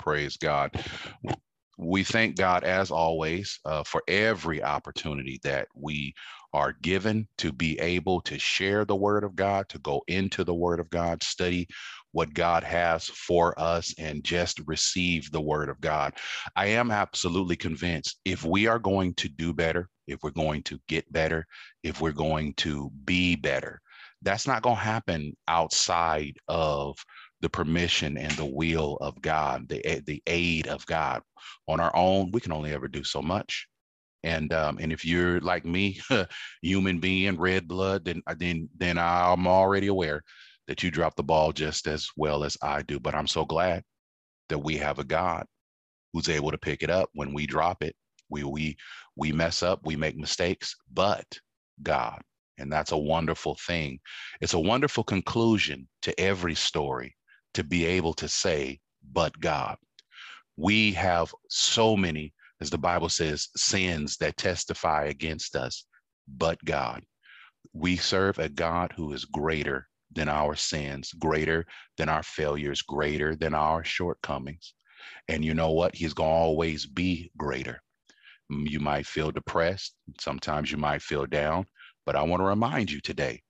Praise God. We thank God, as always, uh, for every opportunity that we are given to be able to share the word of God, to go into the word of God, study what God has for us, and just receive the word of God. I am absolutely convinced if we are going to do better, if we're going to get better, if we're going to be better, that's not going to happen outside of the permission and the will of God, the, the aid of God. On our own, we can only ever do so much. And um, and if you're like me, human being, red blood, then uh, then then I'm already aware that you drop the ball just as well as I do. But I'm so glad that we have a God who's able to pick it up when we drop it. We we we mess up, we make mistakes, but God. And that's a wonderful thing. It's a wonderful conclusion to every story to be able to say, but God. We have so many, as the Bible says, sins that testify against us, but God. We serve a God who is greater than our sins, greater than our failures, greater than our shortcomings. And you know what? He's going to always be greater. Mm, you might feel depressed. Sometimes you might feel down. But I want to remind you today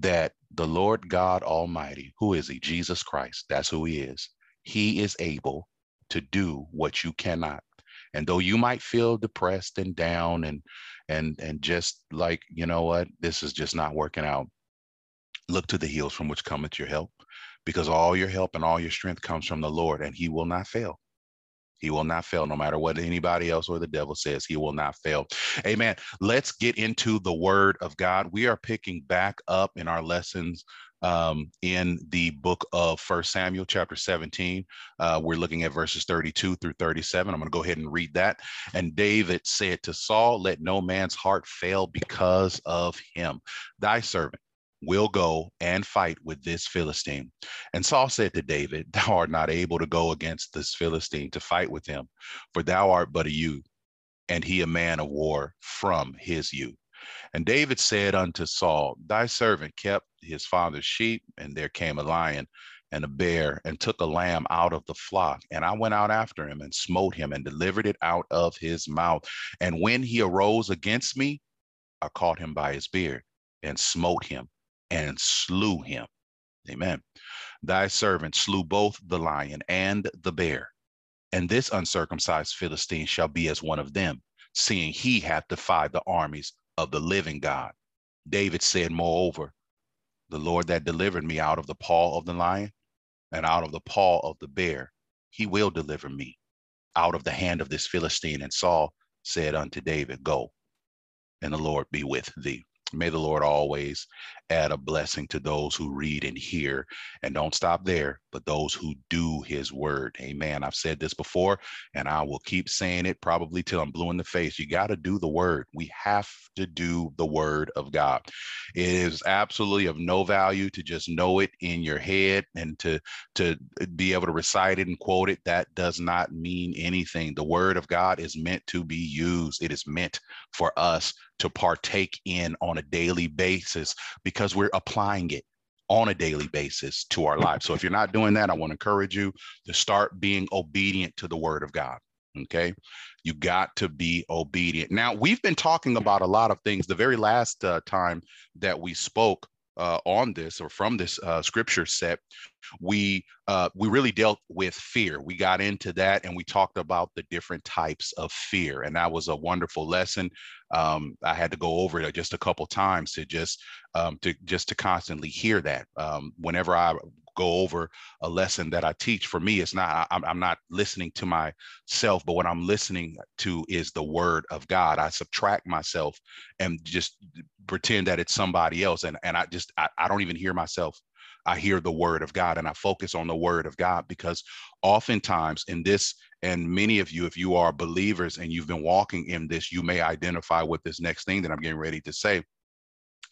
that the Lord God Almighty, who is He? Jesus Christ, that's who He is. He is able to do what you cannot. And though you might feel depressed and down and and and just like, you know what, this is just not working out, look to the hills from which cometh your help, because all your help and all your strength comes from the Lord, and He will not fail. He will not fail no matter what anybody else or the devil says. He will not fail. Amen. Let's get into the word of God. We are picking back up in our lessons um, in the book of First Samuel, chapter 17. Uh, we're looking at verses 32 through 37. I'm going to go ahead and read that. And David said to Saul, Let no man's heart fail because of him. Thy servant will go and fight with this Philistine. And Saul said to David, Thou art not able to go against this Philistine to fight with him, for thou art but a youth, and he a man of war from his youth. And David said unto Saul, Thy servant kept his father's sheep, and there came a lion and a bear and took a lamb out of the flock. And I went out after him and smote him and delivered it out of his mouth. And when he arose against me, I caught him by his beard and smote him and slew him. Amen. Thy servant slew both the lion and the bear. And this uncircumcised Philistine shall be as one of them, seeing he hath defied the armies of the living God. David said, Moreover, the Lord that delivered me out of the paw of the lion and out of the paw of the bear, he will deliver me out of the hand of this Philistine. And Saul said unto David, Go, and the Lord be with thee. May the Lord always add a blessing to those who read and hear. And don't stop there, but those who do his word. Amen. I've said this before, and I will keep saying it probably till I'm blue in the face. You got to do the word. We have to do the word of God. It is absolutely of no value to just know it in your head and to, to be able to recite it and quote it. That does not mean anything. The word of God is meant to be used, it is meant for us to partake in on a daily basis because we're applying it on a daily basis to our lives. So if you're not doing that, I want to encourage you to start being obedient to the word of God. Okay. You got to be obedient. Now, we've been talking about a lot of things. The very last uh, time that we spoke, uh, on this or from this uh, scripture set, we uh, we really dealt with fear. We got into that and we talked about the different types of fear, and that was a wonderful lesson. Um, I had to go over it just a couple times to just um, to just to constantly hear that. Um, whenever I go over a lesson that I teach. For me, it's not, I'm, I'm not listening to myself, but what I'm listening to is the word of God. I subtract myself and just pretend that it's somebody else. And, and I just, I, I don't even hear myself. I hear the word of God and I focus on the word of God because oftentimes in this, and many of you, if you are believers and you've been walking in this, you may identify with this next thing that I'm getting ready to say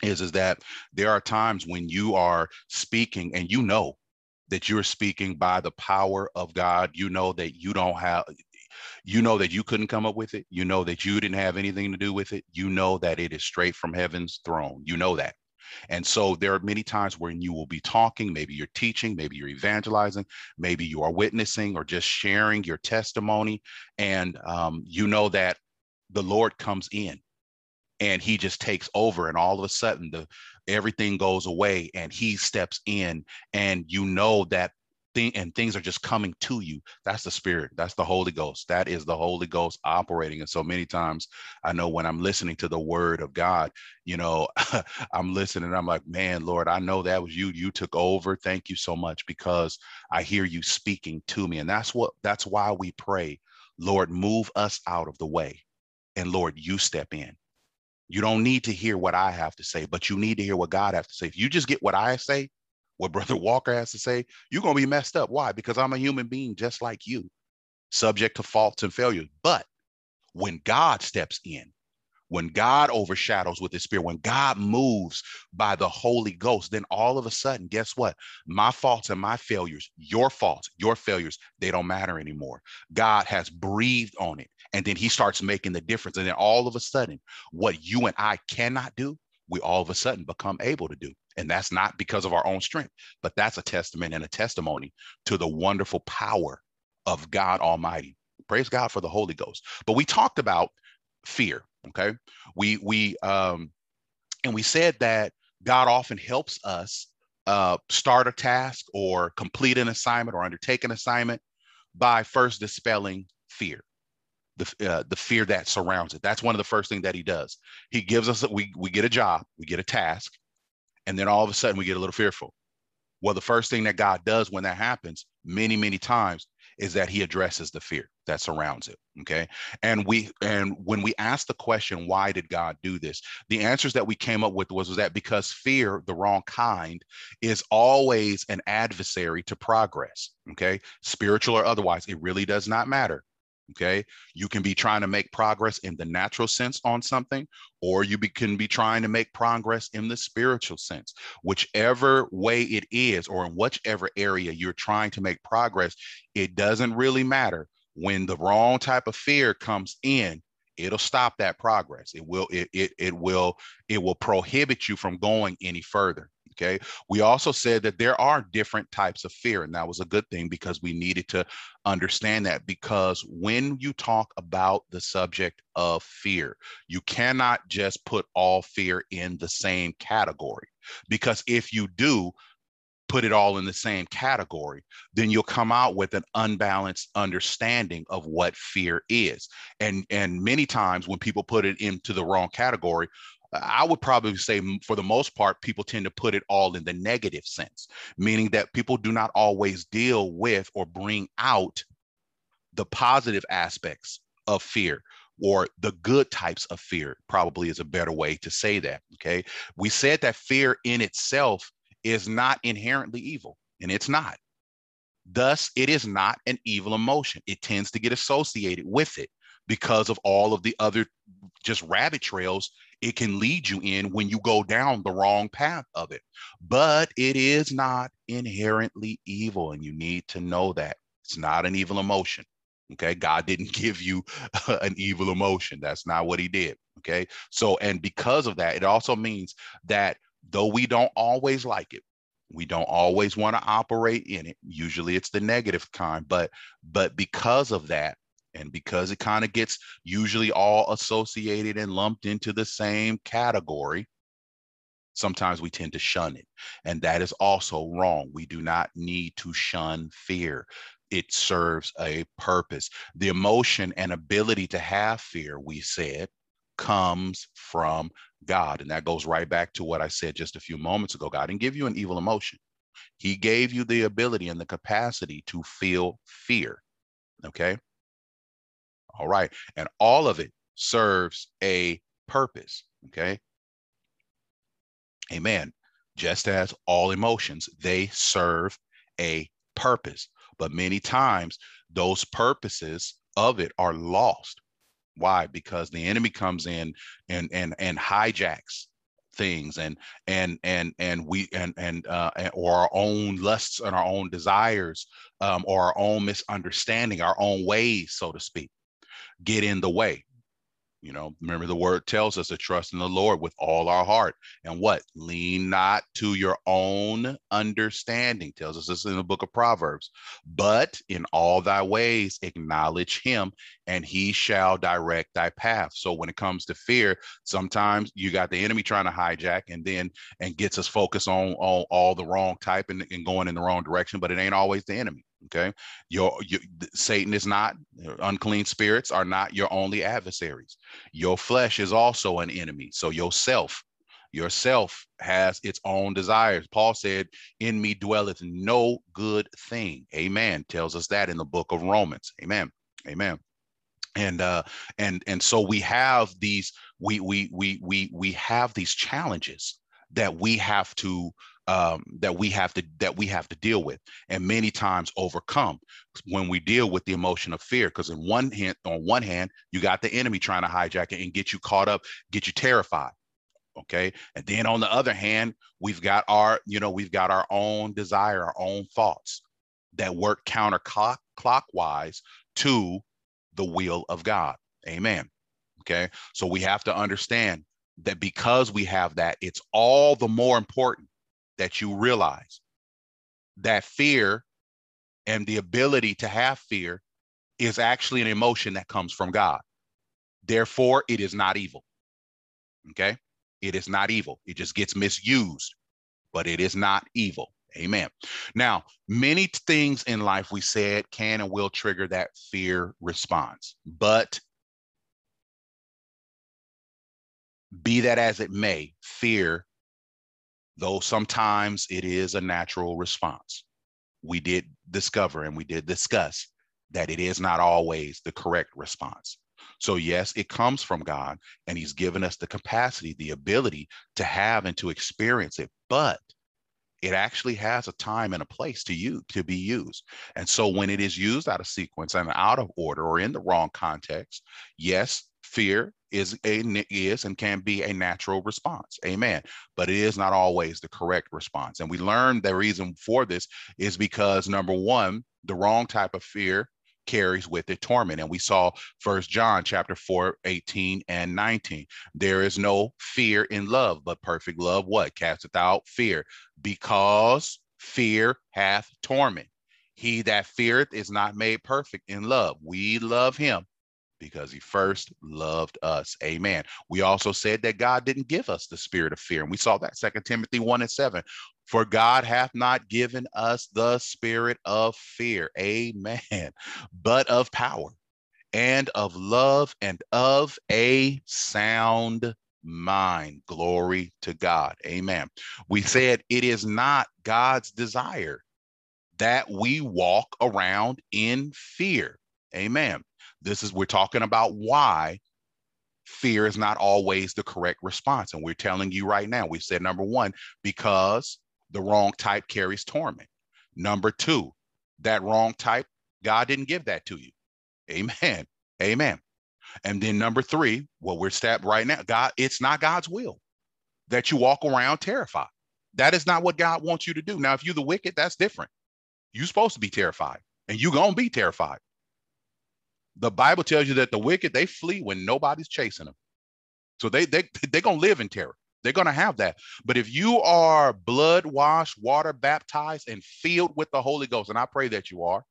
is is that there are times when you are speaking and you know that you're speaking by the power of God. You know that you don't have you know that you couldn't come up with it. You know that you didn't have anything to do with it. You know that it is straight from heaven's throne. You know that. And so there are many times when you will be talking, maybe you're teaching, maybe you're evangelizing, maybe you are witnessing or just sharing your testimony. And um, you know that the Lord comes in and he just takes over and all of a sudden the everything goes away and he steps in and you know that thing and things are just coming to you. That's the spirit. That's the holy ghost. That is the holy ghost operating. And so many times i know when i'm listening to the word of god you know i'm listening i'm like man lord i know that was you. You took over. Thank you so much because i hear you speaking to me. And that's what that's why we pray lord move us out of the way and lord you step in you don't need to hear what i have to say but you need to hear what god has to say if you just get what i say what Brother Walker has to say, you're going to be messed up. Why? Because I'm a human being just like you, subject to faults and failures. But when God steps in, when God overshadows with his spirit, when God moves by the Holy Ghost, then all of a sudden, guess what? My faults and my failures, your faults, your failures, they don't matter anymore. God has breathed on it. And then he starts making the difference. And then all of a sudden, what you and I cannot do, we all of a sudden become able to do. And that's not because of our own strength, but that's a testament and a testimony to the wonderful power of God Almighty. Praise God for the Holy Ghost. But we talked about fear. Okay. We we um and we said that God often helps us uh, start a task or complete an assignment or undertake an assignment by first dispelling fear the uh, the fear that surrounds it that's one of the first things that he does he gives us we we get a job we get a task and then all of a sudden we get a little fearful. Well, the first thing that God does when that happens, many, many times, is that he addresses the fear that surrounds it. Okay. And we and when we ask the question, why did God do this? The answers that we came up with was, was that because fear, the wrong kind, is always an adversary to progress. Okay. Spiritual or otherwise, it really does not matter. Okay. You can be trying to make progress in the natural sense on something, or you be, can be trying to make progress in the spiritual sense. Whichever way it is, or in whichever area you're trying to make progress, it doesn't really matter. When the wrong type of fear comes in, it'll stop that progress. It will, it, it, it will, it will prohibit you from going any further. Okay. We also said that there are different types of fear, and that was a good thing because we needed to understand that. Because when you talk about the subject of fear, you cannot just put all fear in the same category. Because if you do, put it all in the same category, then you'll come out with an unbalanced understanding of what fear is. And and many times when people put it into the wrong category, I would probably say, for the most part, people tend to put it all in the negative sense, meaning that people do not always deal with or bring out the positive aspects of fear or the good types of fear, probably is a better way to say that. Okay. We said that fear in itself is not inherently evil, and it's not. Thus, it is not an evil emotion. It tends to get associated with it because of all of the other just rabbit trails it can lead you in when you go down the wrong path of it. But it is not inherently evil, and you need to know that it's not an evil emotion. Okay, God didn't give you an evil emotion. That's not what He did. Okay, so and because of that, it also means that though we don't always like it, we don't always want to operate in it. Usually, it's the negative kind, but but because of that, and because it kind of gets usually all associated and lumped into the same category, sometimes we tend to shun it. And that is also wrong. We do not need to shun fear. It serves a purpose. The emotion and ability to have fear, we said, comes from God. And that goes right back to what I said just a few moments ago. God didn't give you an evil emotion, He gave you the ability and the capacity to feel fear. Okay. All right. And all of it serves a purpose. Okay. Amen. Just as all emotions, they serve a purpose. But many times those purposes of it are lost. Why? Because the enemy comes in and and and hijacks things and and and and we and and uh or our own lusts and our own desires um or our own misunderstanding our own ways so to speak get in the way. You know, remember the word tells us to trust in the Lord with all our heart. And what? Lean not to your own understanding, tells us this in the book of Proverbs. But in all thy ways acknowledge him, and he shall direct thy path. So when it comes to fear, sometimes you got the enemy trying to hijack and then and gets us focused on, on all the wrong type and, and going in the wrong direction, but it ain't always the enemy. Okay. Your, your Satan is not unclean spirits are not your only adversaries. Your flesh is also an enemy. So yourself, yourself has its own desires. Paul said, In me dwelleth no good thing. Amen. Tells us that in the book of Romans. Amen. Amen. And uh and and so we have these we we we we we have these challenges that we have to um, that we have to that we have to deal with and many times overcome when we deal with the emotion of fear. Because in one hand on one hand you got the enemy trying to hijack it and get you caught up get you terrified okay? And then on the other hand we've got our you know we've got our own desire our own thoughts that work counterclockwise to the will of god. Amen. Okay? So we have to understand that because we have that it's all the more important that you realize that fear and the ability to have fear is actually an emotion that comes from God. Therefore, it is not evil. Okay? It is not evil. It just gets misused, but it is not evil. Amen. Now, many things in life we said can and will trigger that fear response, but be that as it may, fear though sometimes it is a natural response. We did discover and we did discuss that it is not always the correct response. So, yes, it comes from God, and He's given us the capacity, the ability to have and to experience it, but it actually has a time and a place to you to be used. And so when it is used out of sequence and out of order or in the wrong context, yes, fear is a is and can be a natural response. Amen. But it is not always the correct response. And we learned the reason for this is because number one the wrong type of fear carries with it torment and we saw first john chapter 4 18 and 19 there is no fear in love but perfect love what casteth out fear because fear hath torment he that feareth is not made perfect in love we love him because he first loved us. Amen. We also said that God didn't give us the spirit of fear. And we saw that Second Timothy 1 and 7. For God hath not given us the spirit of fear. Amen. But of power and of love and of a sound mind. Glory to God. Amen. We said it is not God's desire that we walk around in fear. Amen. This is, we're talking about why fear is not always the correct response. And we're telling you right now, we said number one, because the wrong type carries torment. Number two, that wrong type, God didn't give that to you. Amen. Amen. And then number three, what we're stabbed right now, God, it's not God's will that you walk around terrified. That is not what God wants you to do. Now, if you're the wicked, that's different. You're supposed to be terrified and you're to be terrified the Bible tells you that the wicked they flee when nobody's chasing them. So they they they're gonna live in terror. They're gonna have that. But if you are blood washed, water baptized, and filled with the Holy Ghost, and I pray that you are,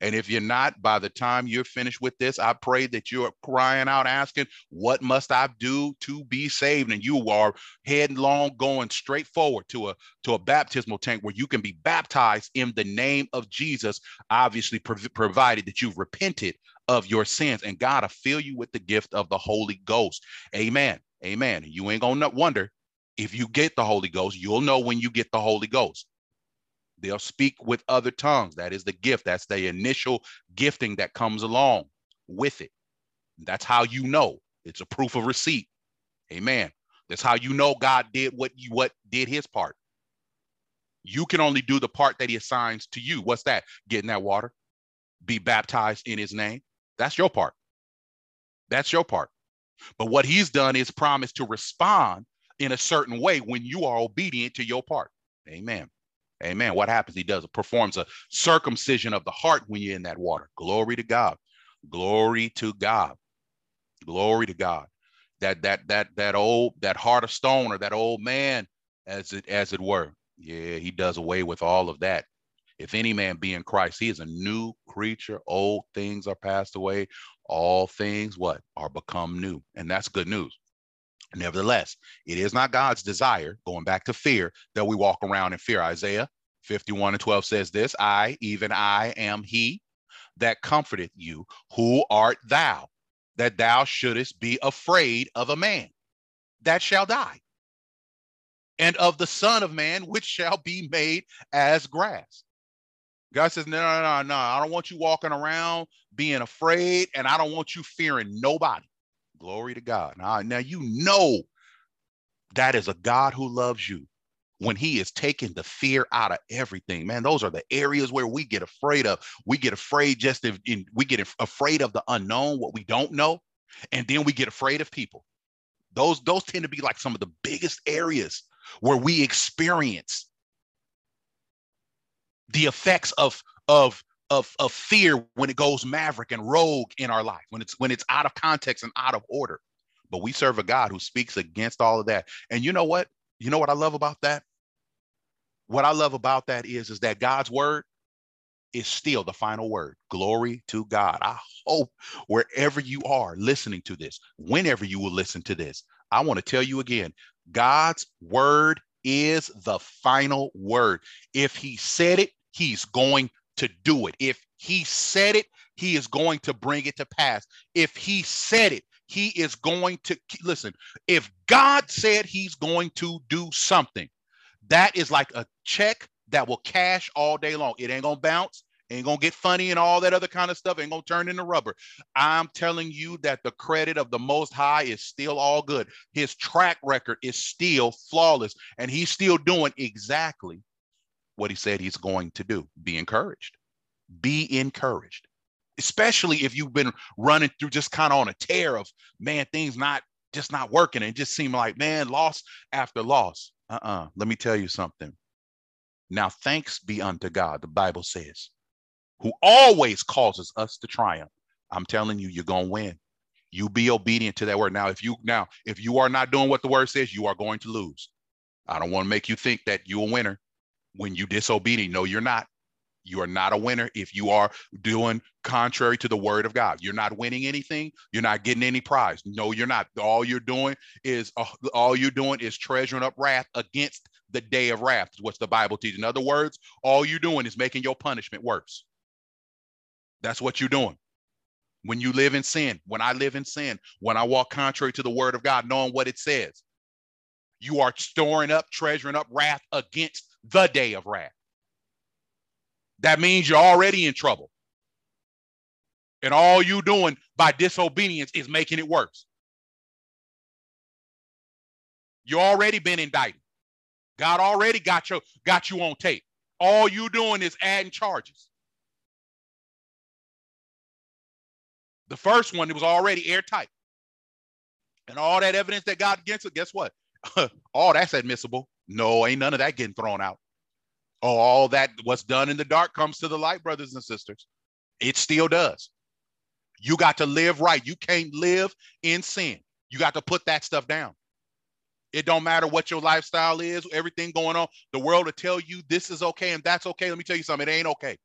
and if you're not, by the time you're finished with this, I pray that you're crying out, asking, What must I do to be saved? And you are headlong going straight forward to a to a baptismal tank where you can be baptized in the name of Jesus, obviously prov- provided that you've repented of your sins. And God will fill you with the gift of the Holy Ghost. Amen. Amen. You ain't gonna wonder if you get the Holy Ghost, you'll know when you get the Holy Ghost. They'll speak with other tongues. That is the gift. That's the initial gifting that comes along with it. That's how you know. It's a proof of receipt. Amen. That's how you know God did what you what did his part. You can only do the part that he assigns to you. What's that? Get in that water, be baptized in his name. That's your part. That's your part. But what he's done is promised to respond in a certain way when you are obedient to your part. Amen. Amen. What happens? He does performs a circumcision of the heart when you're in that water. Glory to God. Glory to God. Glory to God. That that that that old that heart of stone or that old man, as it as it were. Yeah, he does away with all of that. If any man be in Christ, he is a new creature. Old things are passed away. All things what are become new. And that's good news. Nevertheless, it is not God's desire, going back to fear, that we walk around in fear. Isaiah 51 and 12 says this I, even I, am he that comforteth you. Who art thou that thou shouldest be afraid of a man that shall die, and of the Son of Man which shall be made as grass? God says, No, no, no, no. I don't want you walking around being afraid, and I don't want you fearing nobody. Glory to God. Now, now you know that is a God who loves you when he is taking the fear out of everything man those are the areas where we get afraid of we get afraid just if in, we get afraid of the unknown what we don't know and then we get afraid of people those those tend to be like some of the biggest areas where we experience the effects of of of, of fear when it goes maverick and rogue in our life when it's when it's out of context and out of order. But we serve a god who speaks against all of that. And you know what? You know what i love about that? What i love about that is is that god's word is still the final word. Glory to god. I hope wherever you are listening to this whenever you will listen to this i want to tell you again god's word is the final word. If he said it he's going to do it. If he said it, he is going to bring it to pass. If he said it, he is going to listen. If God said he's going to do something, that is like a check that will cash all day long. It ain't gonna bounce, ain't gonna get funny and all that other kind of stuff, ain't gonna turn into rubber. I'm telling you that the credit of the Most High is still all good. His track record is still flawless, and he's still doing exactly what he said he's going to do. Be encouraged. Be encouraged. Especially if you've been running through just kind of on a tear of man, things not just not working and just seem like man, loss after loss. Uh-uh. Let me tell you something. Now, thanks be unto God, the Bible says, who always causes us to triumph. I'm telling you, you're gonna win. You be obedient to that word. Now, if you now if you are not doing what the word says, you are going to lose. I don't want to make you think that you're a winner when you disobedient. No, you're not. You are not a winner if you are doing contrary to the word of God. You're not winning anything. You're not getting any prize. No, you're not. All you're doing is uh, all you're doing is treasuring up wrath against the day of wrath. What's the Bible teaches? In other words, all you're doing is making your punishment worse. That's what you're doing. When you live in sin, when I live in sin, when I walk contrary to the word of God, knowing what it says, you are storing up, treasuring up wrath against the day of wrath. That means you're already in trouble. And all you doing by disobedience is making it worse. You already been indicted. God already got you got you on tape. All you doing is adding charges. The first one it was already airtight. And all that evidence that God against it, guess what? all oh, that's admissible. No, ain't none of that getting thrown out. Oh, all that what's done in the dark comes to the light, brothers and sisters. It still does. You got to live right. You can't live in sin. You got to put that stuff down. It don't matter what your lifestyle is, everything going on. The world will tell you this is okay and that's okay. Let me tell you something. It ain't okay.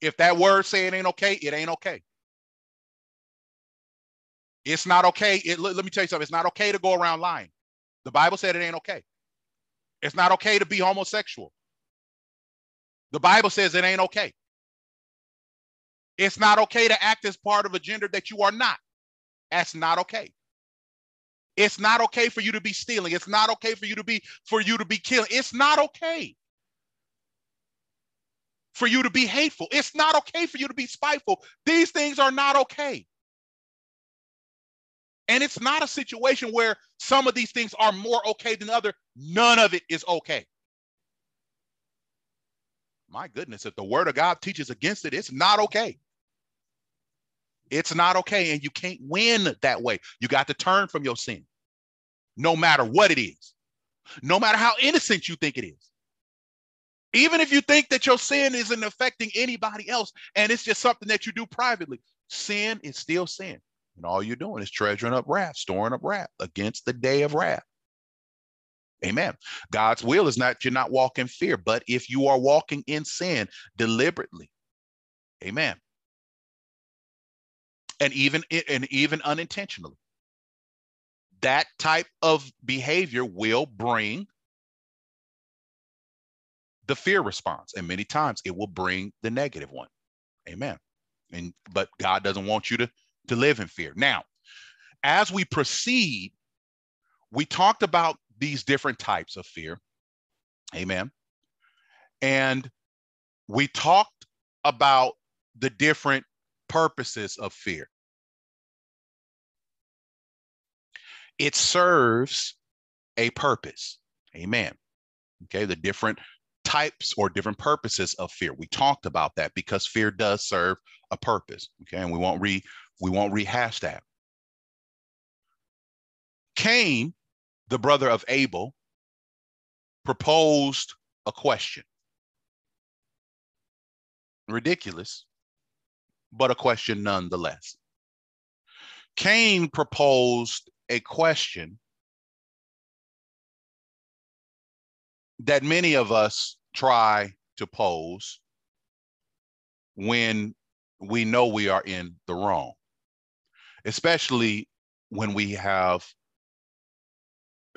If that word say it ain't okay, it ain't okay. It's not okay. It, let, let me tell you something. It's not okay to go around lying. The Bible said it ain't okay. It's not okay to be homosexual. The Bible says it ain't okay. It's not okay to act as part of a gender that you are not. That's not okay. It's not okay for you to be stealing. It's not okay for you to be for you to be killing. It's not okay for you to be hateful. It's not okay for you to be spiteful. These things are not okay. And it's not a situation where some of these things are more okay than other. None of it is okay. My goodness, if the word of God teaches against it, it's not okay. It's not okay. And you can't win that way. You got to turn from your sin, no matter what it is, no matter how innocent you think it is. Even if you think that your sin isn't affecting anybody else and it's just something that you do privately, sin is still sin. And all you're doing is treasuring up wrath, storing up wrath against the day of wrath. Amen. God's will is not you're not walking in fear, but if you are walking in sin deliberately, amen. And even and even unintentionally, that type of behavior will bring the fear response. And many times it will bring the negative one. Amen. And but God doesn't want you to, to live in fear. Now, as we proceed, we talked about these different types of fear. Amen. And we talked about the different purposes of fear. It serves a purpose. Amen. Okay, the different types or different purposes of fear. We talked about that because fear does serve a purpose. Okay, and we won't re we won't rehash that. Cain, the brother of Abel, proposed a question. Ridiculous, but a question nonetheless. Cain proposed a question that many of us try to pose when we know we are in the wrong, especially when we have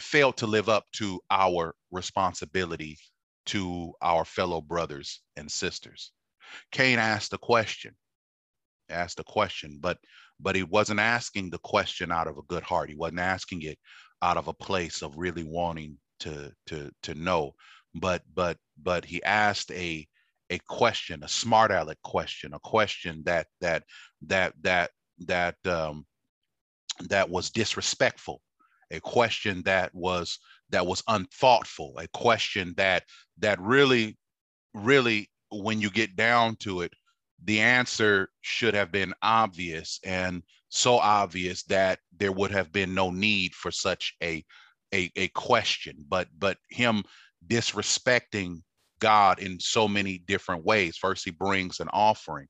failed to live up to our responsibility to our fellow brothers and sisters. Cain asked a question, asked a question, but but he wasn't asking the question out of a good heart. He wasn't asking it out of a place of really wanting to to to know but but but he asked a a question a smart aleck question a question that that that that that um that was disrespectful a question that was that was unthoughtful a question that that really really when you get down to it the answer should have been obvious and so obvious that there would have been no need for such a a, a question, but but him disrespecting God in so many different ways. First, he brings an offering,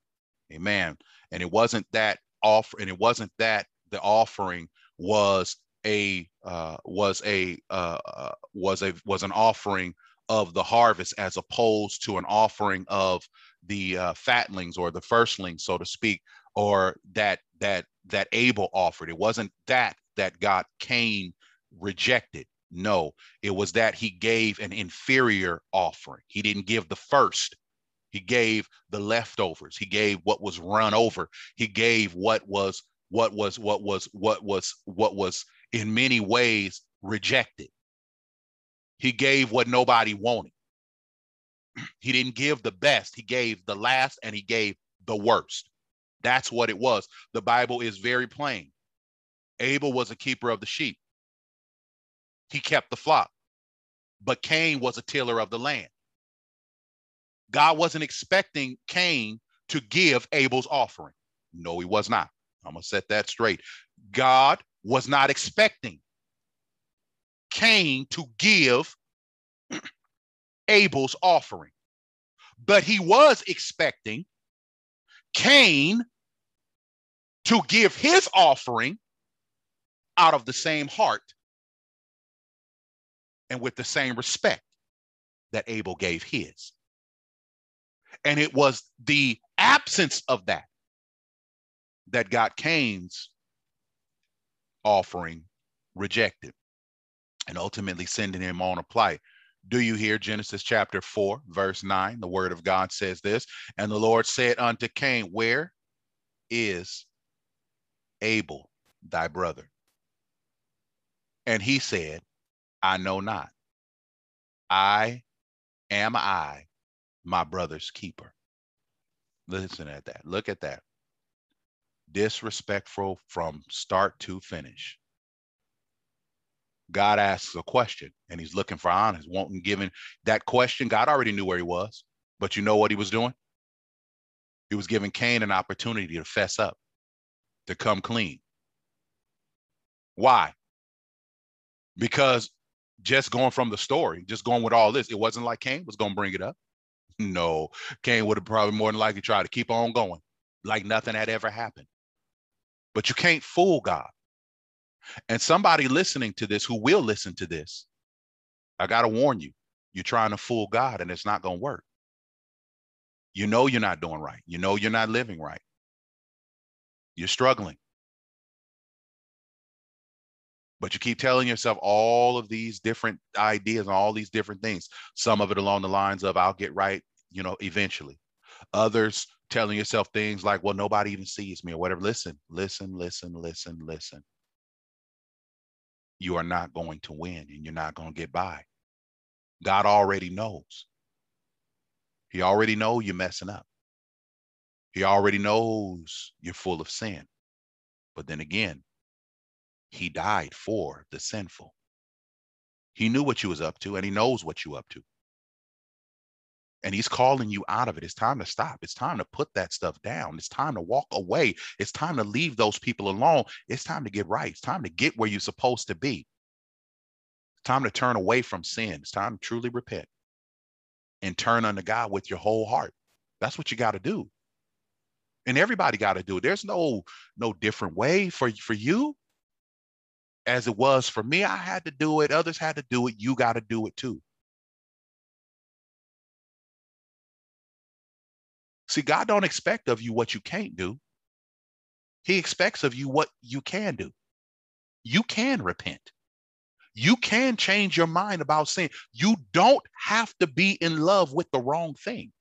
amen. And it wasn't that offer, and it wasn't that the offering was a uh, was a uh, uh, was a was an offering of the harvest as opposed to an offering of the uh, fatlings or the firstlings, so to speak, or that that that Abel offered. It wasn't that that got Cain rejected. No, it was that he gave an inferior offering. He didn't give the first. He gave the leftovers. He gave what was run over. He gave what was what was what was what was what was in many ways rejected. He gave what nobody wanted. He didn't give the best. He gave the last and he gave the worst. That's what it was. The Bible is very plain. Abel was a keeper of the sheep he kept the flock. But Cain was a tiller of the land. God wasn't expecting Cain to give Abel's offering. No, he was not. I'm going to set that straight. God was not expecting Cain to give Abel's offering, but he was expecting Cain to give his offering out of the same heart and with the same respect that Abel gave his. And it was the absence of that that got Cain's offering rejected and ultimately sending him on a plight. Do you hear Genesis chapter 4, verse 9? The word of God says this And the Lord said unto Cain, Where is Abel, thy brother? And he said, I know not. I am I, my brother's keeper. Listen at that. Look at that. Disrespectful from start to finish. God asks a question and he's looking for honest, wanting given that question. God already knew where he was, but you know what he was doing? He was giving Cain an opportunity to fess up, to come clean. Why? Because just going from the story, just going with all this, it wasn't like Cain was going to bring it up. No, Cain would have probably more than likely tried to keep on going like nothing had ever happened. But you can't fool God. And somebody listening to this who will listen to this, I got to warn you, you're trying to fool God and it's not going to work. You know you're not doing right. You know you're not living right. You're struggling. But you keep telling yourself all of these different ideas and all these different things. Some of it along the lines of, I'll get right, you know, eventually. Others telling yourself things like, well, nobody even sees me or whatever. Listen, listen, listen, listen, listen. You are not going to win and you're not going to get by. God already knows. He already know you're messing up. He already knows you're full of sin. But then again, he died for the sinful. He knew what you was up to and he knows what you up to. And he's calling you out of it. It's time to stop. It's time to put that stuff down. It's time to walk away. It's time to leave those people alone. It's time to get right. It's time to get where you're supposed to be. It's time to turn away from sin. It's time to truly repent and turn unto God with your whole heart. That's what you got to do. And everybody got to do it. There's no no different way for for you as it was for me. I had to do it. Others had to do it. You got to do it too. See, God don't expect of you what you can't do. He expects of you what you can do. You can repent. You can change your mind about sin. You don't have to be in love with the wrong thing.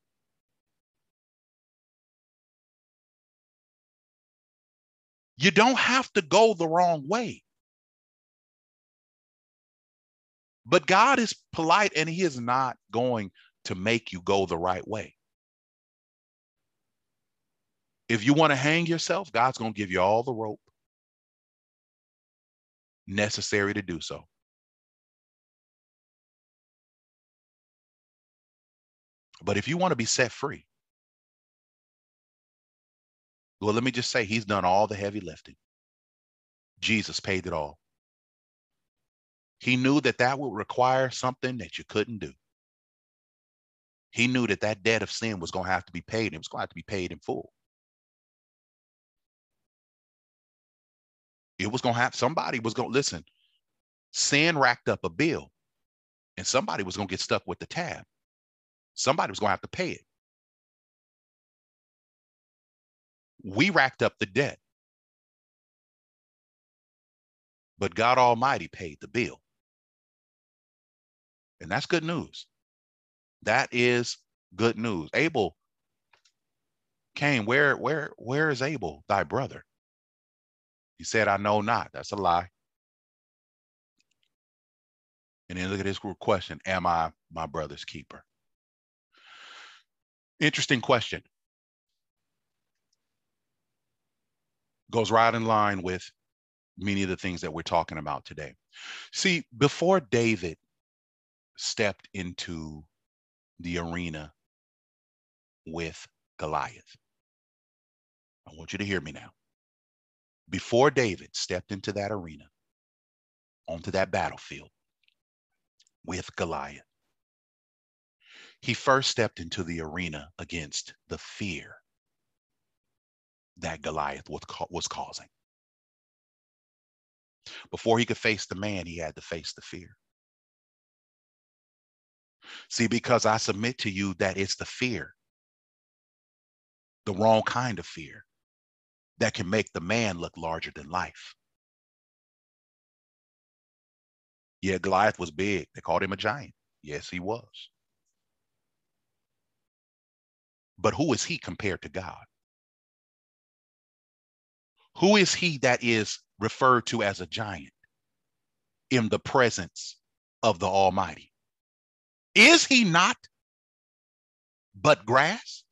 You don't have to go the wrong way. But God is polite and he is not going to make you go the right way. If you want to hang yourself, God's going to give you all the rope necessary to do so. But if you want to be set free, well, let me just say, he's done all the heavy lifting. Jesus paid it all. He knew that that would require something that you couldn't do. He knew that that debt of sin was going to have to be paid. It was going to have to be paid in full. It was going to have somebody was going to listen. Sin racked up a bill, and somebody was going to get stuck with the tab. Somebody was going to have to pay it. We racked up the debt. But God Almighty paid the bill. And that's good news. That is good news. Abel came, where, where, where is Abel, thy brother? He said, I know not. That's a lie. And then look at this question Am I my brother's keeper? Interesting question. Goes right in line with many of the things that we're talking about today. See, before David stepped into the arena with Goliath, I want you to hear me now. Before David stepped into that arena, onto that battlefield with Goliath, he first stepped into the arena against the fear that Goliath was was causing. Before he could face the man, he had to face the fear. See, because I submit to you that it's the fear, the wrong kind of fear, that can make the man look larger than life. Yeah, Goliath was big. They called him a giant. Yes, he was. But who is he compared to God? Who is he that is referred to as a giant in the presence of the Almighty? Is he not but grass?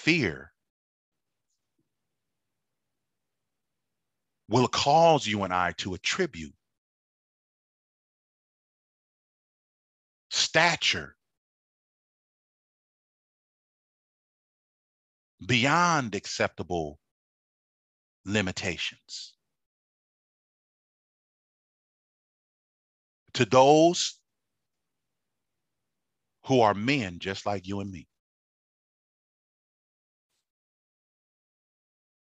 Fear will cause you and I to attribute stature beyond acceptable limitations. To those who are men just like you and me,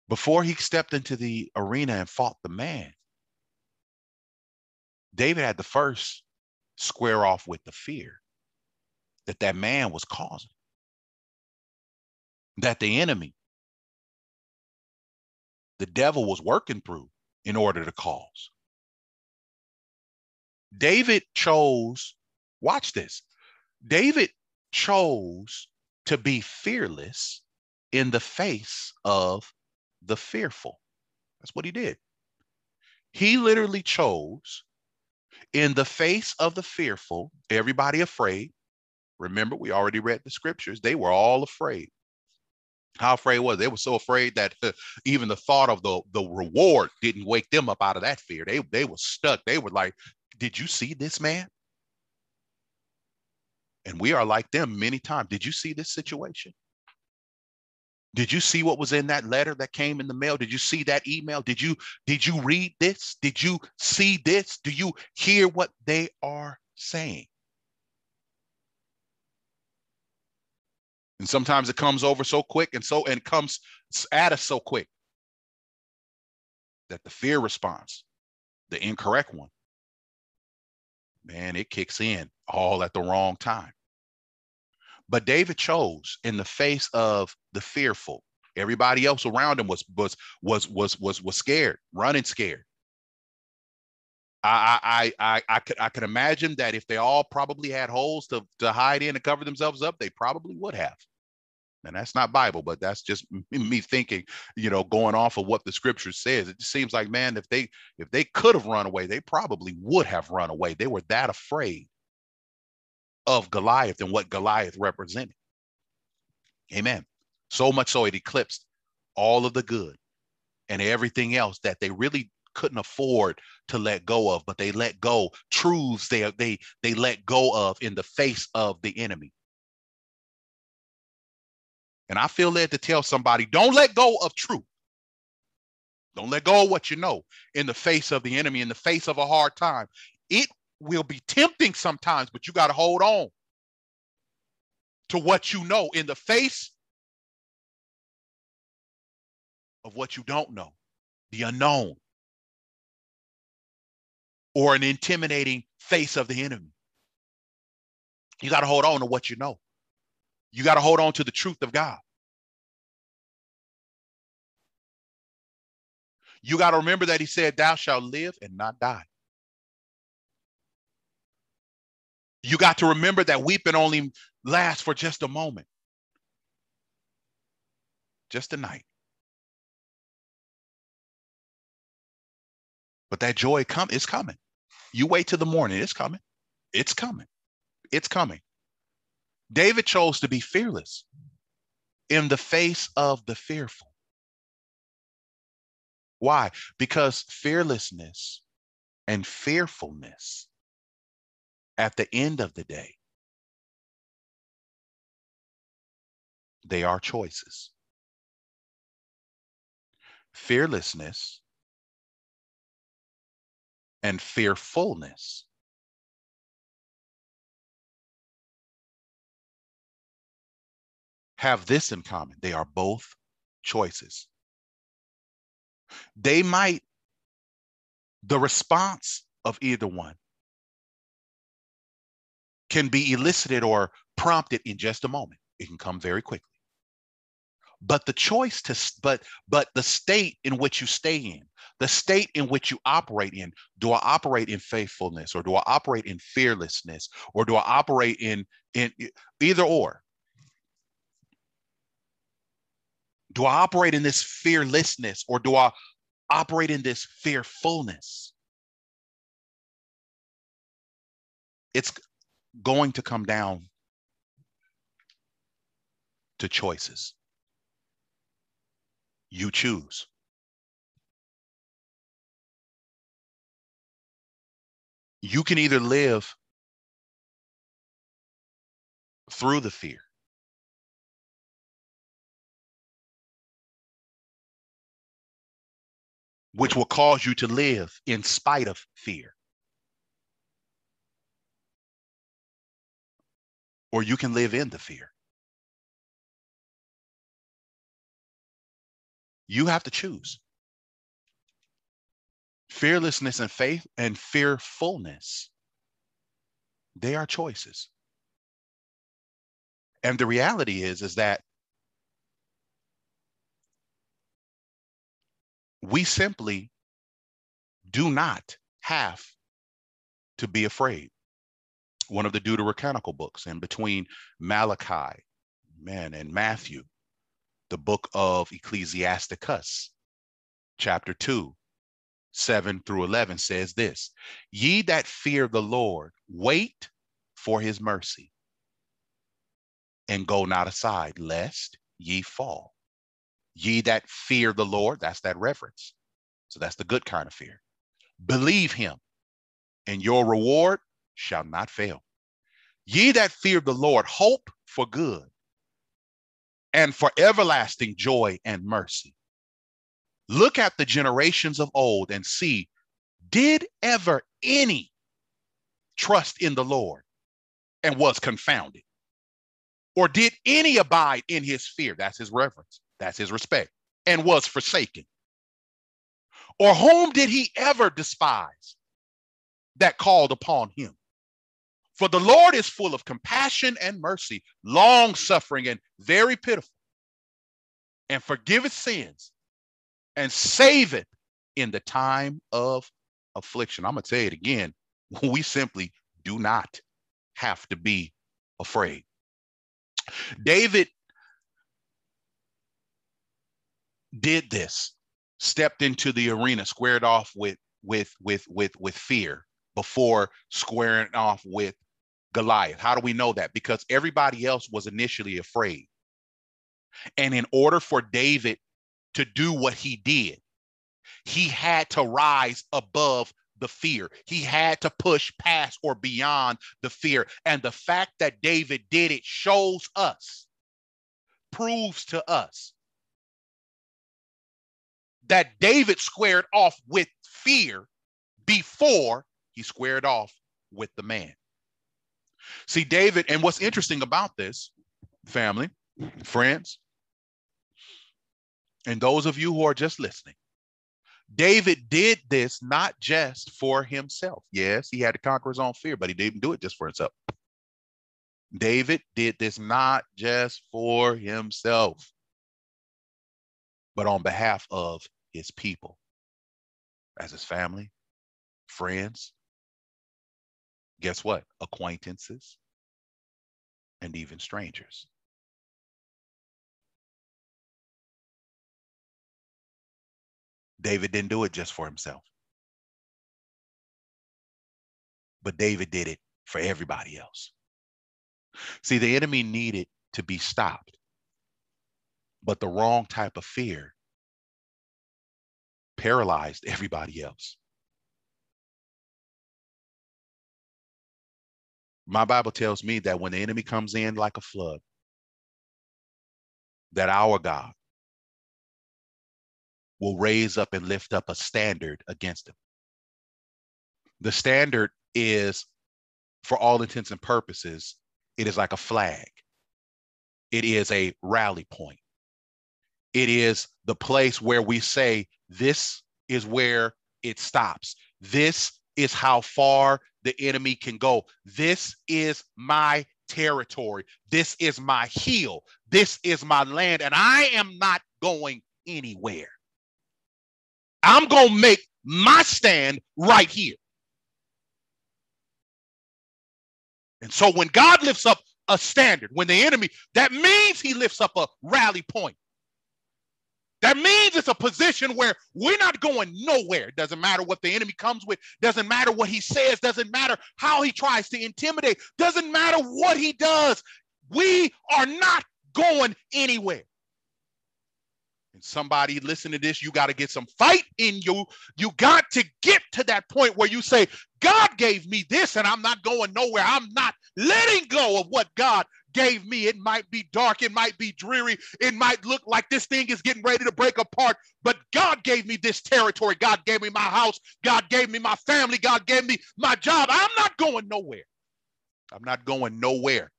Before he stepped into the arena and fought the man, David had to first square off with the fear that that man was causing, that the enemy, the devil was working through in order to cause. David chose, watch this. David chose to be fearless in the face of the fearful. That's what he did. He literally chose in the face of the fearful, everybody afraid. Remember, we already read the scriptures. They were all afraid. How afraid was they? they were so afraid that even the thought of the, the reward didn't wake them up out of that fear. They they were stuck. They were like, Did you see this man? And we are like them many times. Did you see this situation? Did you see what was in that letter that came in the mail? Did you see that email? Did you did you read this? Did you see this? Do you hear what they are saying? And sometimes it comes over so quick and so and comes at us so quick that the fear response, the incorrect one, man, it kicks in all at the wrong time. But David chose in the face of the fearful. Everybody else around him was was was was was was scared, running scared. I I I I could I could imagine that if they all probably had holes to to hide in and cover themselves up, they probably would have. And that's not Bible, but that's just me thinking, you know, going off of what the scripture says. It just seems like, man, if they if they could have run away, they probably would have run away. They were that afraid of Goliath and what Goliath represented. Amen. So much so it eclipsed all of the good and everything else that they really couldn't afford to let go of, but they let go truths they they they let go of in the face of the enemy. And I feel led to tell somebody, don't let go of truth. Don't let go of what you know in the face of the enemy, in the face of a hard time. It will be tempting sometimes, but you got to hold on to what you know in the face of what you don't know, the unknown, or an intimidating face of the enemy. You got to hold on to what you know. You got to hold on to the truth of God. You got to remember that he said, Thou shalt live and not die. You got to remember that weeping only lasts for just a moment, just a night. But that joy come is coming. You wait till the morning, it's coming. It's coming. It's coming. David chose to be fearless in the face of the fearful. Why? Because fearlessness and fearfulness at the end of the day, they are choices. Fearlessness and fearfulness have this in common they are both choices. They might, the response of either one can be elicited or prompted in just a moment. It can come very quickly. But the choice to, but but the state in which you stay in, the state in which you operate in, do I operate in faithfulness or do I operate in fearlessness or do I operate in in either or? Do I operate in this fearlessness or do I operate in this fearfulness? It's going to come down to choices. You choose. You can either live through the fear which will cause you to live in spite of fear. Or you can live in the fear. You have to choose. Fearlessness and faith and fearfulness, they are choices. And the reality is, is that we simply do not have to be afraid. One of the Deuterocanonical books, and between Malachi, man, and Matthew, the book of Ecclesiasticus, chapter 2, 7 through 11 says this Ye that fear the Lord, wait for his mercy, and go not aside, lest ye fall. Ye that fear the Lord, that's that reverence. So that's the good kind of fear. Believe him, and your reward shall not fail. Ye that fear the Lord, hope for good and for everlasting joy and mercy. Look at the generations of old and see, did ever any trust in the Lord and was confounded? Or did any abide in his fear? That's his reverence. That's his respect, and was forsaken. Or whom did he ever despise that called upon him? For the Lord is full of compassion and mercy, long suffering, and very pitiful, and forgiveth sins and saveth in the time of affliction. I'm going to tell it again. We simply do not have to be afraid. David did this, stepped into the arena, squared off with with with with with fear before squaring off with Goliath. How do we know that? Because everybody else was initially afraid. And in order for David to do what he did, he had to rise above the fear. He had to push past or beyond the fear. And the fact that David did it shows us, proves to us that David squared off with fear before he squared off with the man. See, David, and what's interesting about this, family, friends, and those of you who are just listening, David did this not just for himself. Yes, he had to conquer his own fear, but he didn't do it just for himself. David did this not just for himself, but on behalf of his people, as his family, friends, guess what? Acquaintances, and even strangers. David didn't do it just for himself. But David did it for everybody else. See, the enemy needed to be stopped, but the wrong type of fear paralyzed everybody else. My Bible tells me that when the enemy comes in like a flood, that our God will raise up and lift up a standard against him. The standard is, for all intents and purposes, it is like a flag. It is a rally point. It is the place where we say, this is where it stops. This is how far the enemy can go. This is my territory. This is my heel. This is my land, and I am not going anywhere. I'm going to make my stand right here. And so when God lifts up a standard, when the enemy, that means he lifts up a rally point. That means it's a position where we're not going nowhere. It doesn't matter what the enemy comes with, doesn't matter what he says, doesn't matter how he tries to intimidate, doesn't matter what he does. We are not going anywhere. And somebody listen to this, you got to get some fight in you. You got to get to that point where you say, God gave me this and I'm not going nowhere. I'm not letting go of what God gave me. It might be dark, it might be dreary, it might look like this thing is getting ready to break apart, but God gave me this territory. God gave me my house, God gave me my family, God gave me my job. I'm not going nowhere. I'm not going nowhere.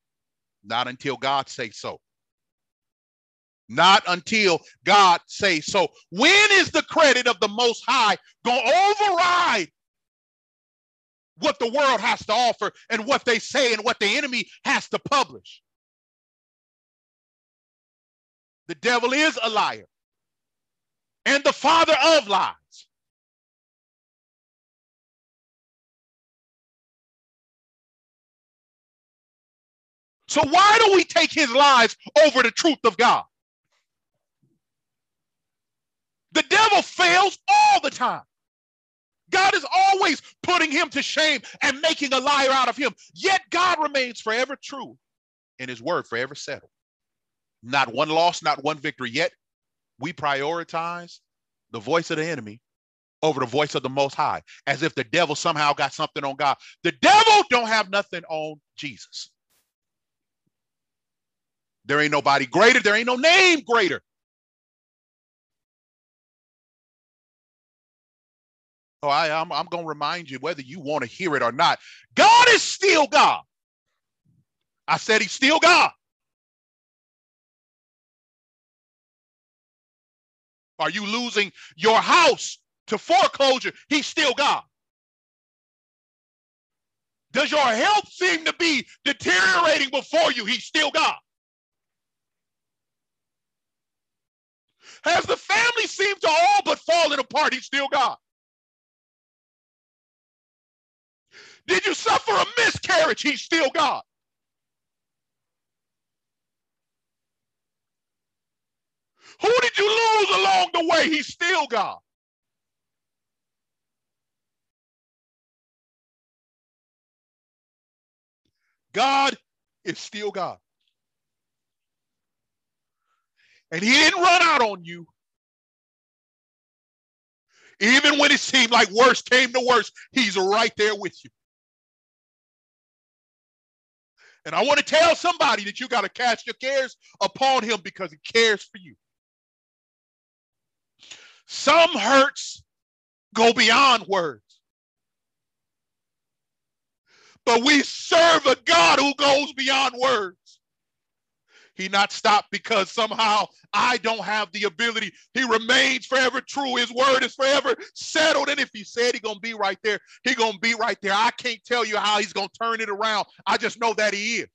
Not until God say so. Not until God says so. When is the credit of the Most High going to override what the world has to offer and what they say and what the enemy has to publish? The devil is a liar and the father of lies. So why do we take his lies over the truth of God? The devil fails all the time. God is always putting him to shame and making a liar out of him. Yet God remains forever true and his word forever settled. Not one loss, not one victory. Yet we prioritize the voice of the enemy over the voice of the most high, as if the devil somehow got something on God. The devil don't have nothing on Jesus. There ain't nobody greater. There ain't no name greater. Oh, I, I'm, I'm going to remind you whether you want to hear it or not. God is still God. I said he's still God. Are you losing your house to foreclosure? He's still God. Does your health seem to be deteriorating before you? He's still God. Has the family seemed to all but fallen apart? He's still God. Did you suffer a miscarriage? He's still God. Who did you lose along the way? He's still God. God is still God. And he didn't run out on you. Even when it seemed like worse came to worse, he's right there with you. And I want to tell somebody that you got to cast your cares upon him because he cares for you. Some hurts go beyond words. But we serve a God who goes beyond words. He not stopped because somehow I don't have the ability. He remains forever true. His word is forever settled. And if he said he gonna be right there, he gonna be right there. I can't tell you how he's gonna turn it around. I just know that he is.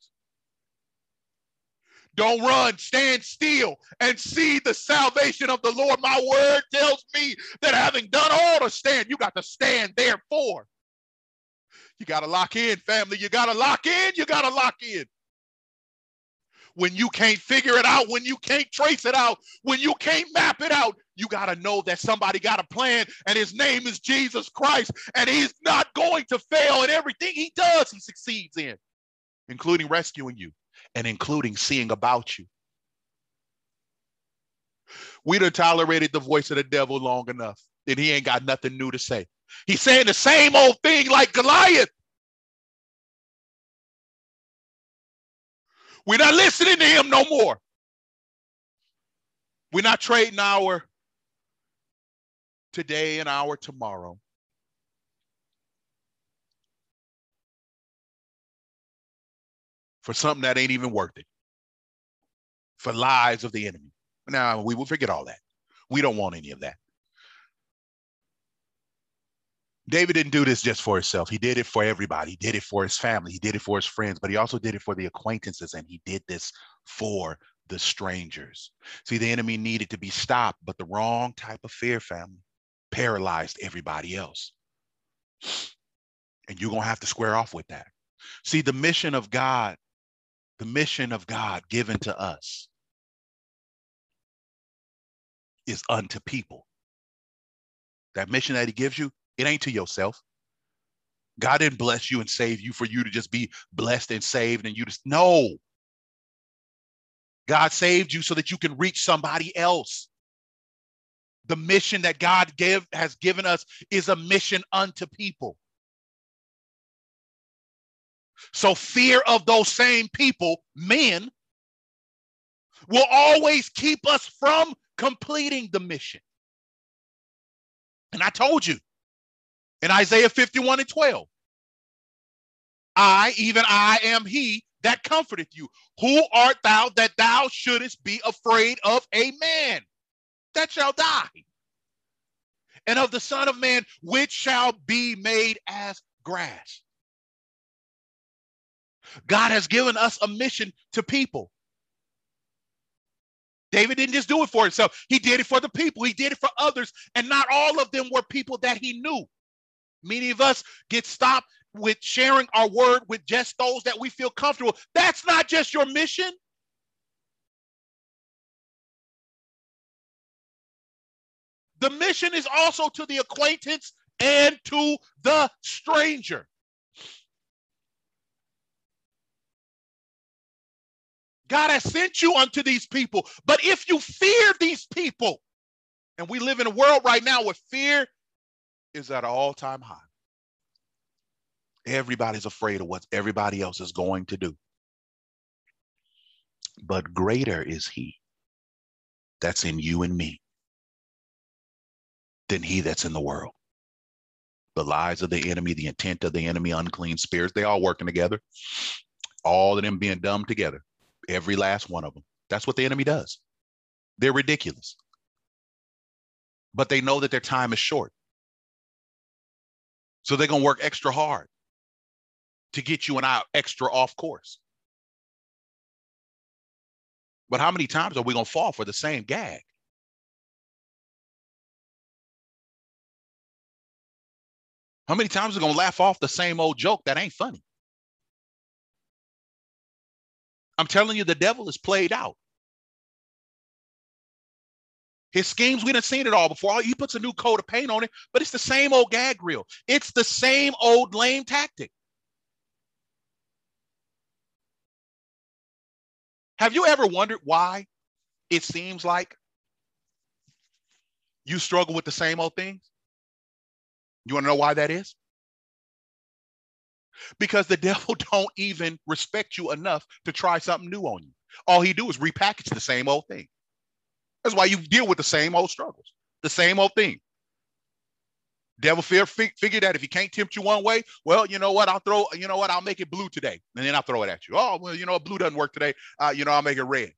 Don't run, stand still and see the salvation of the Lord. My word tells me that having done all to stand, you got to stand therefore. You got to lock in, family. You got to lock in. You got to lock in when you can't figure it out, when you can't trace it out, when you can't map it out, you got to know that somebody got a plan and his name is Jesus Christ and he's not going to fail in everything he does, he succeeds in, including rescuing you and including seeing about you. We'd have tolerated the voice of the devil long enough, and he ain't got nothing new to say. He's saying the same old thing like Goliath. We're not listening to him no more. We're not trading our today and our tomorrow. For something that ain't even worth it. For lies of the enemy. Now, we will forget all that. We don't want any of that. David didn't do this just for himself. He did it for everybody. He did it for his family. He did it for his friends, but he also did it for the acquaintances and he did this for the strangers. See, the enemy needed to be stopped, but the wrong type of fear, family, paralyzed everybody else. And you're going to have to square off with that. See, the mission of God, the mission of God given to us is unto people. That mission that he gives you, it ain't to yourself. God didn't bless you and save you for you to just be blessed and saved and you just no. God saved you so that you can reach somebody else. The mission that God give has given us is a mission unto people. So fear of those same people, men, will always keep us from completing the mission. And I told you, in Isaiah 51 and 12. I, even I am he that comforteth you. Who art thou that thou shouldest be afraid of a man that shall die? And of the Son of Man, which shall be made as grass. God has given us a mission to people. David didn't just do it for himself, he did it for the people, he did it for others, and not all of them were people that he knew. Many of us get stopped with sharing our word with just those that we feel comfortable. That's not just your mission. The mission is also to the acquaintance and to the stranger. God has sent you unto these people. But if you fear these people, and we live in a world right now where fear is at an all time high, everybody's afraid of what everybody else is going to do. But greater is He that's in you and me than He that's in the world. The lies of the enemy, the intent of the enemy, unclean spirits, they all working together. All of them being dumb together Every last one of them. That's what the enemy does. They're ridiculous. But they know that their time is short. So they're going to work extra hard to get you and I extra off course. But how many times are we going to fall for the same gag? How many times are we going to laugh off the same old joke that ain't funny? I'm telling you, the devil is played out. His schemes, we done seen it all before. He puts a new coat of paint on it, but it's the same old gag reel. It's the same old lame tactic. Have you ever wondered why it seems like you struggle with the same old things? You want to know why that is? because the devil don't even respect you enough to try something new on you. All he do is repackage the same old thing. That's why you deal with the same old struggles, the same old thing. Devil fear figure that if he can't tempt you one way, well, you know what? I'll throw, you know what? I'll make it blue today, and then I'll throw it at you. Oh, well, you know, blue doesn't work today. Uh, you know, I'll make it red.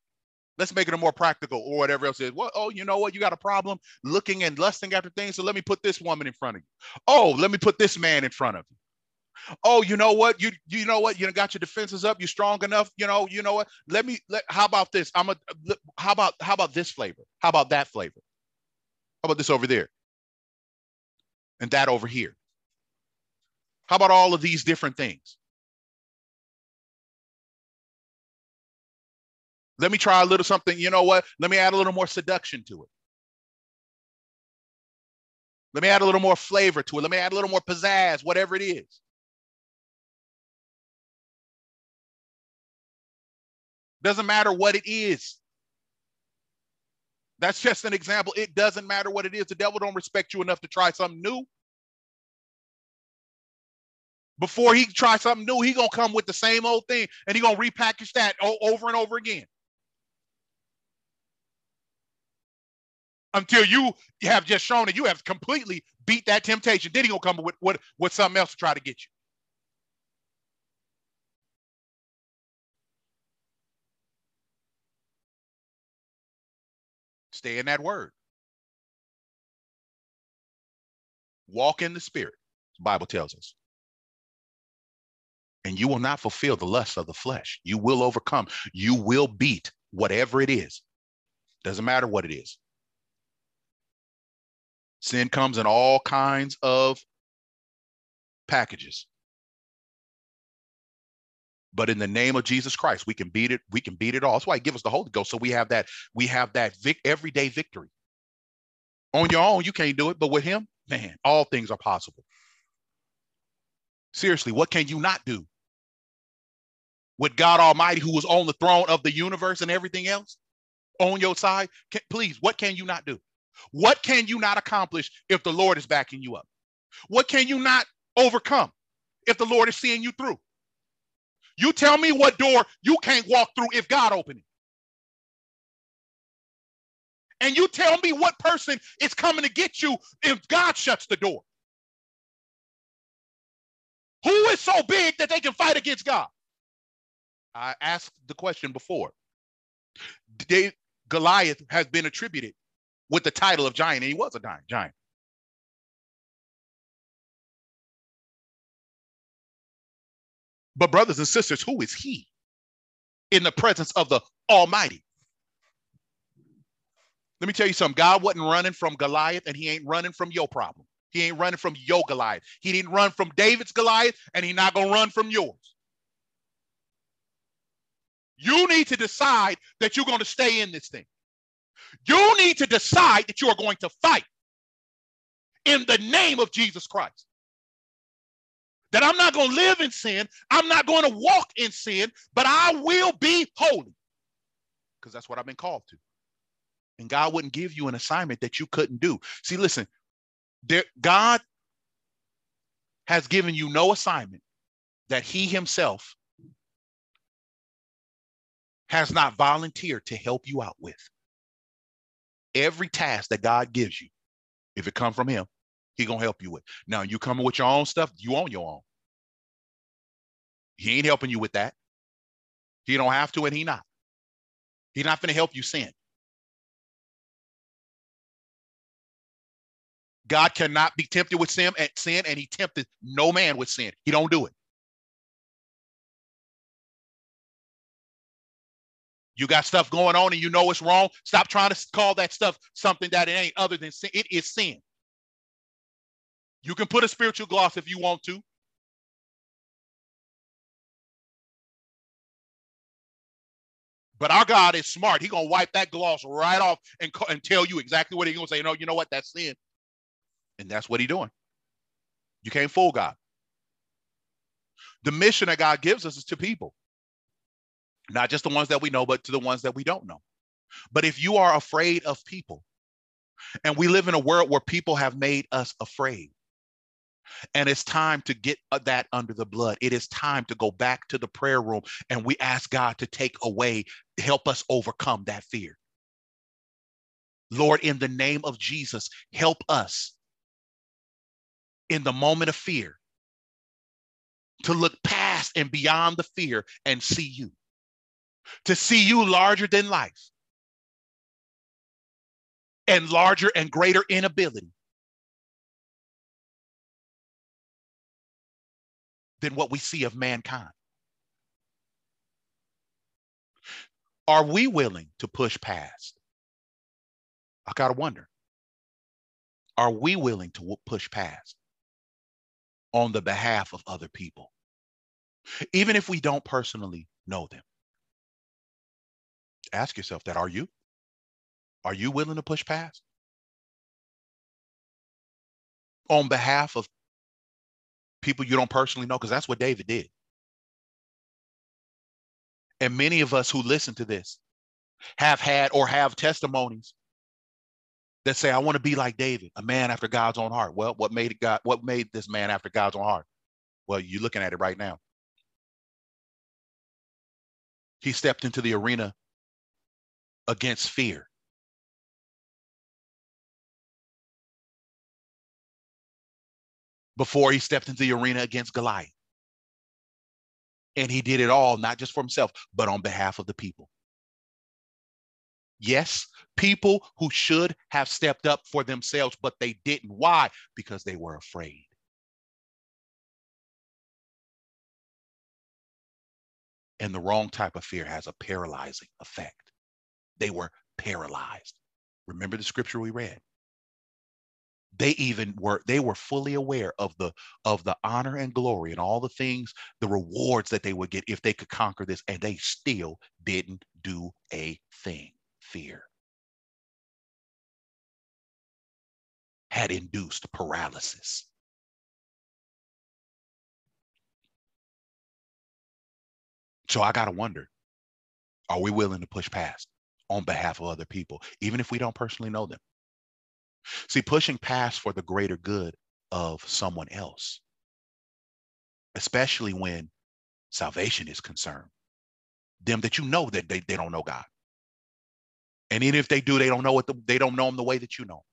Let's make it a more practical or whatever else is. Well, oh, you know what? You got a problem looking and lusting after things. So let me put this woman in front of you. Oh, let me put this man in front of you oh, you know what? You you know what? You got your defenses up. You're strong enough. You know, you know what? Let me let how about this? I'm a how about how about this flavor? How about that flavor? How about this over there? And that over here. How about all of these different things? Let me try a little something. You know what? Let me add a little more seduction to it. Let me add a little more flavor to it. Let me add a little more pizzazz, whatever it is. Doesn't matter what it is. That's just an example. It doesn't matter what it is. The devil don't respect you enough to try something new. Before he tries something new, he gonna come with the same old thing and he gonna repackage that over and over again. Until you have just shown that you have completely beat that temptation. Then he gonna come with, with, with something else to try to get you. Stay in that word. Walk in the spirit, the Bible tells us. And you will not fulfill the lust of the flesh. You will overcome. You will beat whatever it is. Doesn't matter what it is. Sin comes in all kinds of packages. But in the name of Jesus Christ, we can beat it. We can beat it all. That's why he give us the Holy Ghost. So we have that, we have that vic- everyday victory. On your own, you can't do it, but with him, man, all things are possible. Seriously, what can you not do? With God Almighty, who is on the throne of the universe and everything else on your side, can, please, what can you not do? What can you not accomplish if the Lord is backing you up? What can you not overcome if the Lord is seeing you through? You tell me what door you can't walk through if God opened it. And you tell me what person is coming to get you if God shuts the door. Who is so big that they can fight against God? I asked the question before. Goliath has been attributed with the title of giant, and he was a giant. But, brothers and sisters, who is he in the presence of the Almighty? Let me tell you something God wasn't running from Goliath, and he ain't running from your problem. He ain't running from your Goliath. He didn't run from David's Goliath, and he's not going to run from yours. You need to decide that you're going to stay in this thing. You need to decide that you are going to fight in the name of Jesus Christ. That I'm not going to live in sin. I'm not going to walk in sin, but I will be holy because that's what I've been called to. And God wouldn't give you an assignment that you couldn't do. See, listen, there, God has given you no assignment that He Himself has not volunteered to help you out with. Every task that God gives you, if it come from him, he gonna help you with. Now you coming with your own stuff, you own your own. He ain't helping you with that. He don't have to, and he not. He not gonna help you sin. God cannot be tempted with sin, and sin, and he tempted no man with sin. He don't do it. You got stuff going on and you know it's wrong. Stop trying to call that stuff something that it ain't other than sin. It is sin. You can put a spiritual gloss if you want to. But our God is smart. He gonna wipe that gloss right off and, and tell you exactly what he's gonna say. No, you know what? That's sin. And that's what he's doing. You can't fool God. The mission that God gives us is to people not just the ones that we know, but to the ones that we don't know. But if you are afraid of people, and we live in a world where people have made us afraid, and it's time to get uh, that under the blood. It is time to go back to the prayer room and we ask God to take away, help us overcome that fear. Lord, in the name of Jesus, help us in the moment of fear to look past and beyond the fear and see you to see you larger than life and larger and greater inability than what we see of mankind. Are we willing to push past? I got to wonder. Are we willing to push past on the behalf of other people? Even if we don't personally know them. Ask yourself that. Are you? Are you willing to push past? On behalf of people you don't personally know, because that's what David did. And many of us who listen to this have had or have testimonies that say, I want to be like David, a man after God's own heart. Well, what made God, what made this man after God's own heart? Well, you're looking at it right now. He stepped into the arena against fear. Before he stepped into the arena against Goliath. And he did it all, not just for himself, but on behalf of the people. Yes, people who should have stepped up for themselves, but they didn't. Why? Because they were afraid. And the wrong type of fear has a paralyzing effect. They were paralyzed. Remember the scripture we read. They even were they were fully aware of the of the honor and glory and all the things, the rewards that they would get if they could conquer this, and they still didn't do a thing. Fear had induced paralysis. So I got to wonder are we willing to push past? on behalf of other people, even if we don't personally know them. See, pushing past for the greater good of someone else, especially when salvation is concerned, them that you know that they, they don't know God. And even if they do, they don't know what the, they don't know him the way that you know.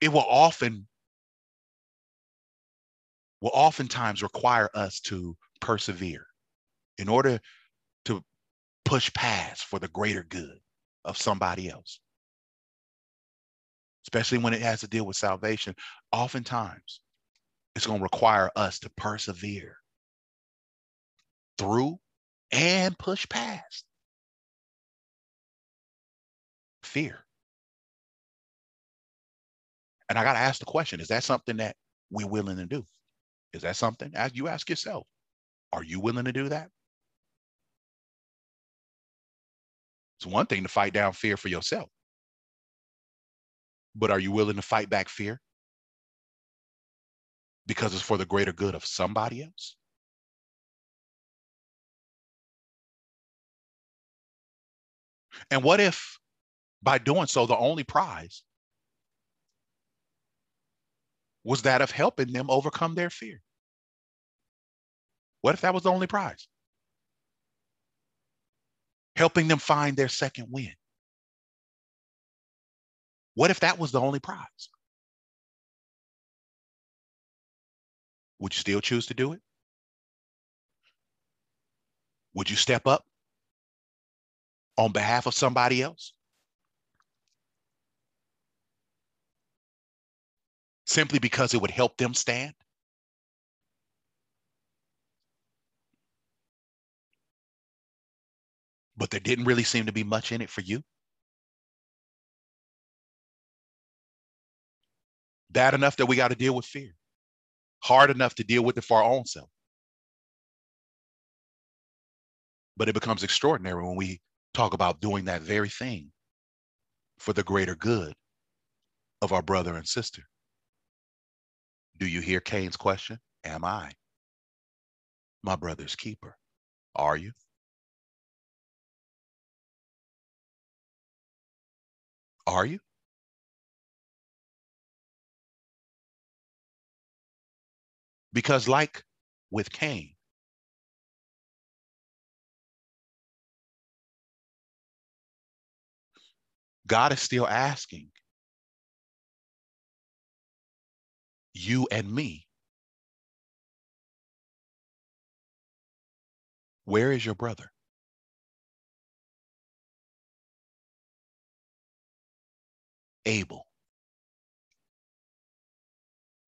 It will often will oftentimes require us to persevere in order push past for the greater good of somebody else. Especially when it has to deal with salvation, oftentimes it's going to require us to persevere through and push past fear. And I got to ask the question is that something that we're willing to do? Is that something? As you ask yourself, are you willing to do that? It's one thing to fight down fear for yourself, but are you willing to fight back fear? Because it's for the greater good of somebody else? And what if by doing so, the only prize was that of helping them overcome their fear? What if that was the only prize? Helping them find their second win. What if that was the only prize? Would you still choose to do it? Would you step up on behalf of somebody else? Simply because it would help them stand? But there didn't really seem to be much in it for you? Bad enough that we got to deal with fear. Hard enough to deal with it for our own self. But it becomes extraordinary when we talk about doing that very thing for the greater good of our brother and sister. Do you hear Cain's question? Am I my brother's keeper? Are you? Are you? Because, like with Cain, God is still asking you and me where is your brother? Abel.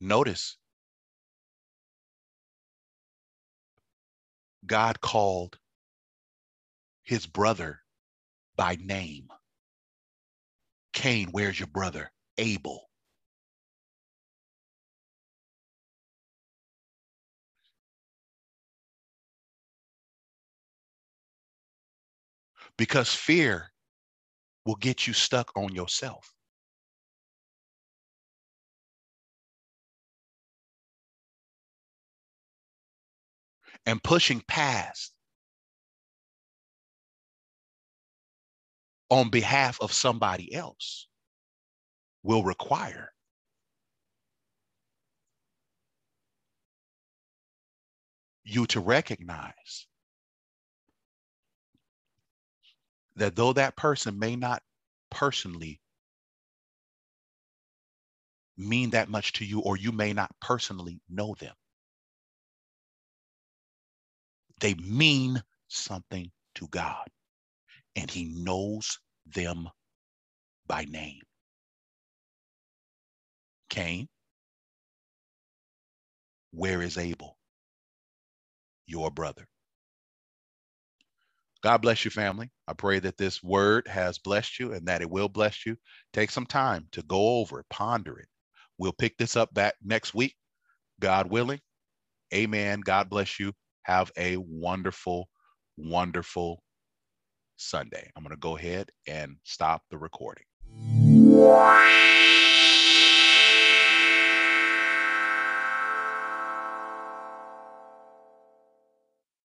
Notice God called his brother by name. Cain, where's your brother? Abel. Because fear will get you stuck on yourself. And pushing past on behalf of somebody else will require you to recognize that though that person may not personally mean that much to you, or you may not personally know them, they mean something to God and he knows them by name. Cain, where is Abel, your brother? God bless you, family. I pray that this word has blessed you and that it will bless you. Take some time to go over it, ponder it. We'll pick this up back next week, God willing. Amen. God bless you. Have a wonderful, wonderful Sunday. I'm going to go ahead and stop the recording.